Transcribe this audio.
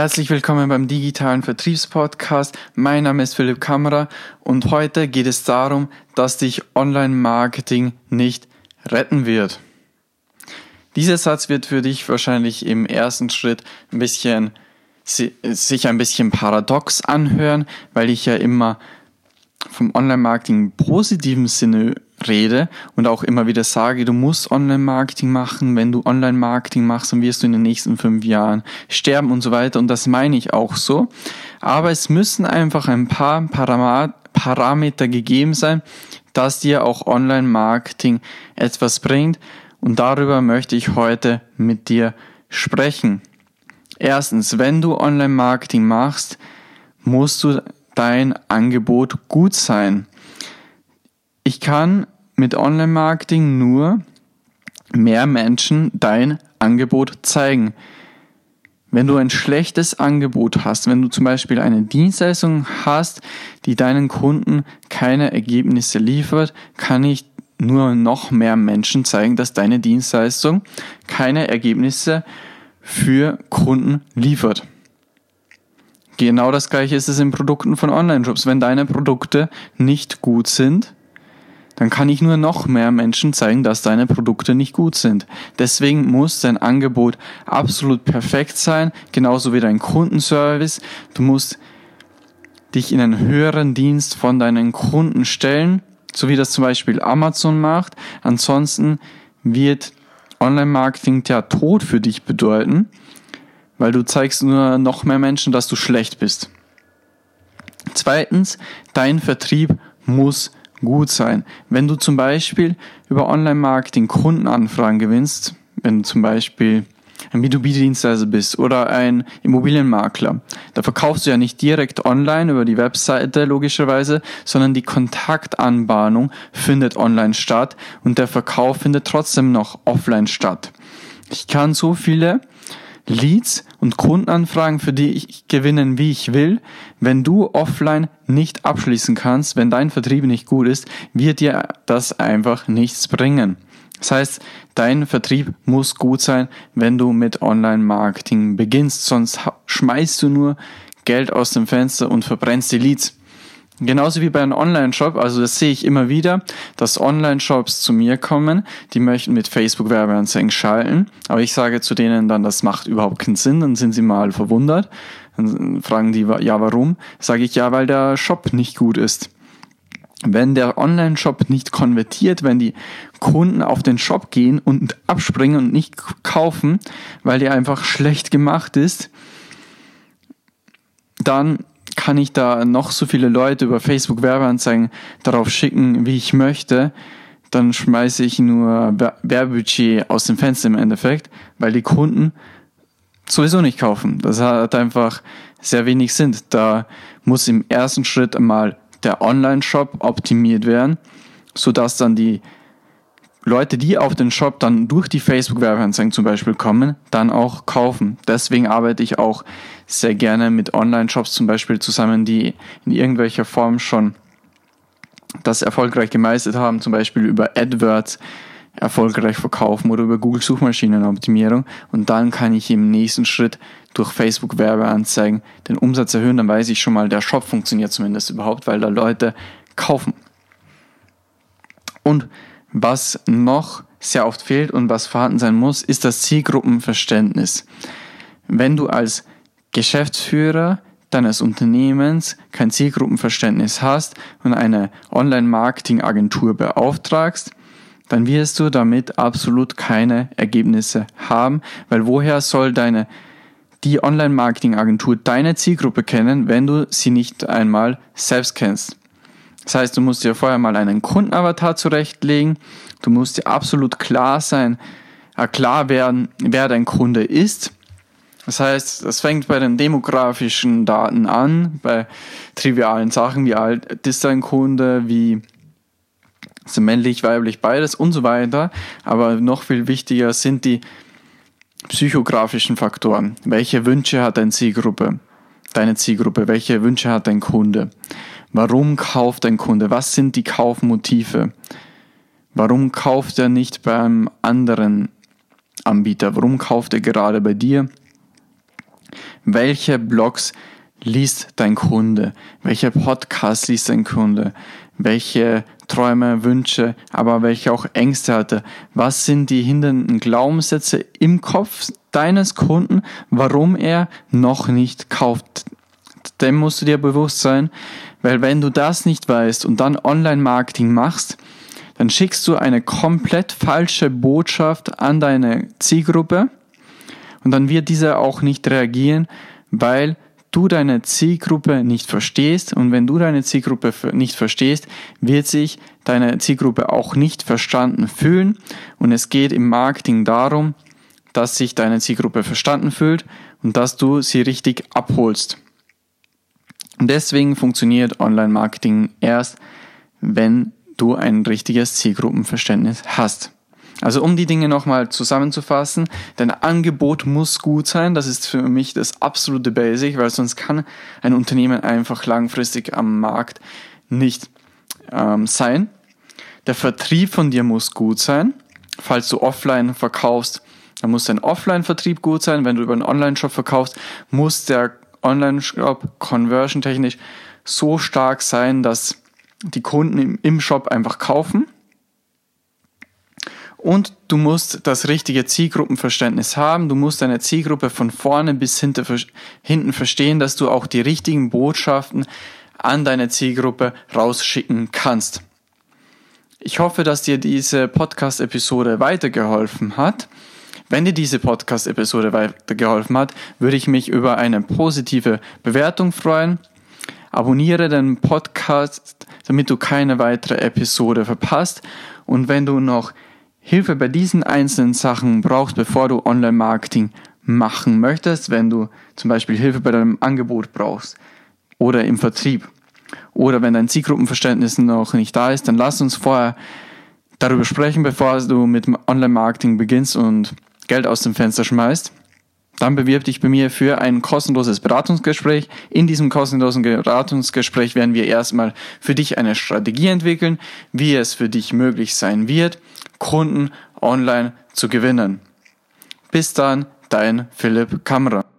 Herzlich willkommen beim digitalen Vertriebspodcast. Mein Name ist Philipp Kammerer und heute geht es darum, dass dich Online-Marketing nicht retten wird. Dieser Satz wird für dich wahrscheinlich im ersten Schritt ein bisschen sich ein bisschen paradox anhören, weil ich ja immer vom Online-Marketing im positiven Sinne rede und auch immer wieder sage, du musst Online-Marketing machen. Wenn du Online-Marketing machst, dann wirst du in den nächsten fünf Jahren sterben und so weiter. Und das meine ich auch so. Aber es müssen einfach ein paar Parameter gegeben sein, dass dir auch Online-Marketing etwas bringt. Und darüber möchte ich heute mit dir sprechen. Erstens, wenn du Online-Marketing machst, musst du dein Angebot gut sein. Ich kann mit Online-Marketing nur mehr Menschen dein Angebot zeigen. Wenn du ein schlechtes Angebot hast, wenn du zum Beispiel eine Dienstleistung hast, die deinen Kunden keine Ergebnisse liefert, kann ich nur noch mehr Menschen zeigen, dass deine Dienstleistung keine Ergebnisse für Kunden liefert. Genau das gleiche ist es in Produkten von Online-Shops. Wenn deine Produkte nicht gut sind, dann kann ich nur noch mehr Menschen zeigen, dass deine Produkte nicht gut sind. Deswegen muss dein Angebot absolut perfekt sein, genauso wie dein Kundenservice. Du musst dich in einen höheren Dienst von deinen Kunden stellen, so wie das zum Beispiel Amazon macht. Ansonsten wird Online-Marketing der Tod für dich bedeuten, weil du zeigst nur noch mehr Menschen, dass du schlecht bist. Zweitens, dein Vertrieb muss gut sein. Wenn du zum Beispiel über Online-Marketing Kundenanfragen gewinnst, wenn du zum Beispiel ein B2B-Dienstleister bist oder ein Immobilienmakler, da verkaufst du ja nicht direkt online über die Webseite logischerweise, sondern die Kontaktanbahnung findet online statt und der Verkauf findet trotzdem noch offline statt. Ich kann so viele Leads und Kundenanfragen, für die ich gewinnen, wie ich will. Wenn du offline nicht abschließen kannst, wenn dein Vertrieb nicht gut ist, wird dir das einfach nichts bringen. Das heißt, dein Vertrieb muss gut sein, wenn du mit Online-Marketing beginnst, sonst schmeißt du nur Geld aus dem Fenster und verbrennst die Leads. Genauso wie bei einem Online-Shop, also das sehe ich immer wieder, dass Online-Shops zu mir kommen, die möchten mit Facebook-Werbeanzeigen schalten, aber ich sage zu denen dann, das macht überhaupt keinen Sinn, dann sind sie mal verwundert, dann fragen die, ja warum? Sage ich, ja, weil der Shop nicht gut ist. Wenn der Online-Shop nicht konvertiert, wenn die Kunden auf den Shop gehen und abspringen und nicht kaufen, weil der einfach schlecht gemacht ist, dann kann ich da noch so viele Leute über Facebook Werbeanzeigen darauf schicken, wie ich möchte, dann schmeiße ich nur Werbebudget aus dem Fenster im Endeffekt, weil die Kunden sowieso nicht kaufen. Das hat einfach sehr wenig Sinn. Da muss im ersten Schritt einmal der Online-Shop optimiert werden, sodass dann die Leute, die auf den Shop dann durch die Facebook-Werbeanzeigen zum Beispiel kommen, dann auch kaufen. Deswegen arbeite ich auch sehr gerne mit Online-Shops zum Beispiel zusammen, die in irgendwelcher Form schon das erfolgreich gemeistert haben, zum Beispiel über AdWords erfolgreich verkaufen oder über Google Suchmaschinenoptimierung und dann kann ich im nächsten Schritt durch Facebook Werbeanzeigen den Umsatz erhöhen, dann weiß ich schon mal, der Shop funktioniert zumindest überhaupt, weil da Leute kaufen. Und was noch sehr oft fehlt und was vorhanden sein muss, ist das Zielgruppenverständnis. Wenn du als Geschäftsführer deines Unternehmens kein Zielgruppenverständnis hast und eine Online-Marketing-Agentur beauftragst, dann wirst du damit absolut keine Ergebnisse haben, weil woher soll deine die Online-Marketing-Agentur deine Zielgruppe kennen, wenn du sie nicht einmal selbst kennst? Das heißt, du musst dir vorher mal einen Kundenavatar zurechtlegen. Du musst dir absolut klar sein, äh, klar werden, wer dein Kunde ist. Das heißt, das fängt bei den demografischen Daten an, bei trivialen Sachen, wie alt ist dein Kunde, wie ist er männlich, weiblich, beides und so weiter. Aber noch viel wichtiger sind die psychografischen Faktoren. Welche Wünsche hat deine Zielgruppe? Deine Zielgruppe, welche Wünsche hat dein Kunde? Warum kauft ein Kunde? Was sind die Kaufmotive? Warum kauft er nicht beim anderen Anbieter? Warum kauft er gerade bei dir? Welche Blogs liest dein Kunde? Welche Podcasts liest dein Kunde? Welche Träume, Wünsche, aber welche auch Ängste hatte? Was sind die hindernden Glaubenssätze im Kopf deines Kunden, warum er noch nicht kauft? Dem musst du dir bewusst sein, weil wenn du das nicht weißt und dann Online-Marketing machst, dann schickst du eine komplett falsche Botschaft an deine Zielgruppe und dann wird diese auch nicht reagieren, weil du deine Zielgruppe nicht verstehst und wenn du deine Zielgruppe nicht verstehst, wird sich deine Zielgruppe auch nicht verstanden fühlen und es geht im Marketing darum, dass sich deine Zielgruppe verstanden fühlt und dass du sie richtig abholst. Deswegen funktioniert Online-Marketing erst, wenn du ein richtiges Zielgruppenverständnis hast. Also um die Dinge nochmal zusammenzufassen, dein Angebot muss gut sein. Das ist für mich das absolute Basic, weil sonst kann ein Unternehmen einfach langfristig am Markt nicht ähm, sein. Der Vertrieb von dir muss gut sein. Falls du offline verkaufst, dann muss dein Offline-Vertrieb gut sein. Wenn du über einen Online-Shop verkaufst, muss der Online-Shop conversion-technisch so stark sein, dass die Kunden im Shop einfach kaufen und du musst das richtige Zielgruppenverständnis haben. Du musst deine Zielgruppe von vorne bis hinten verstehen, dass du auch die richtigen Botschaften an deine Zielgruppe rausschicken kannst. Ich hoffe, dass dir diese Podcast-Episode weitergeholfen hat. Wenn dir diese Podcast-Episode weitergeholfen hat, würde ich mich über eine positive Bewertung freuen. Abonniere den Podcast, damit du keine weitere Episode verpasst. Und wenn du noch Hilfe bei diesen einzelnen Sachen brauchst, bevor du Online-Marketing machen möchtest, wenn du zum Beispiel Hilfe bei deinem Angebot brauchst oder im Vertrieb oder wenn dein Zielgruppenverständnis noch nicht da ist, dann lass uns vorher darüber sprechen, bevor du mit Online-Marketing beginnst und Geld aus dem Fenster schmeißt. Dann bewirb dich bei mir für ein kostenloses Beratungsgespräch. In diesem kostenlosen Beratungsgespräch werden wir erstmal für dich eine Strategie entwickeln, wie es für dich möglich sein wird, Kunden online zu gewinnen. Bis dann, dein Philipp Kammerer.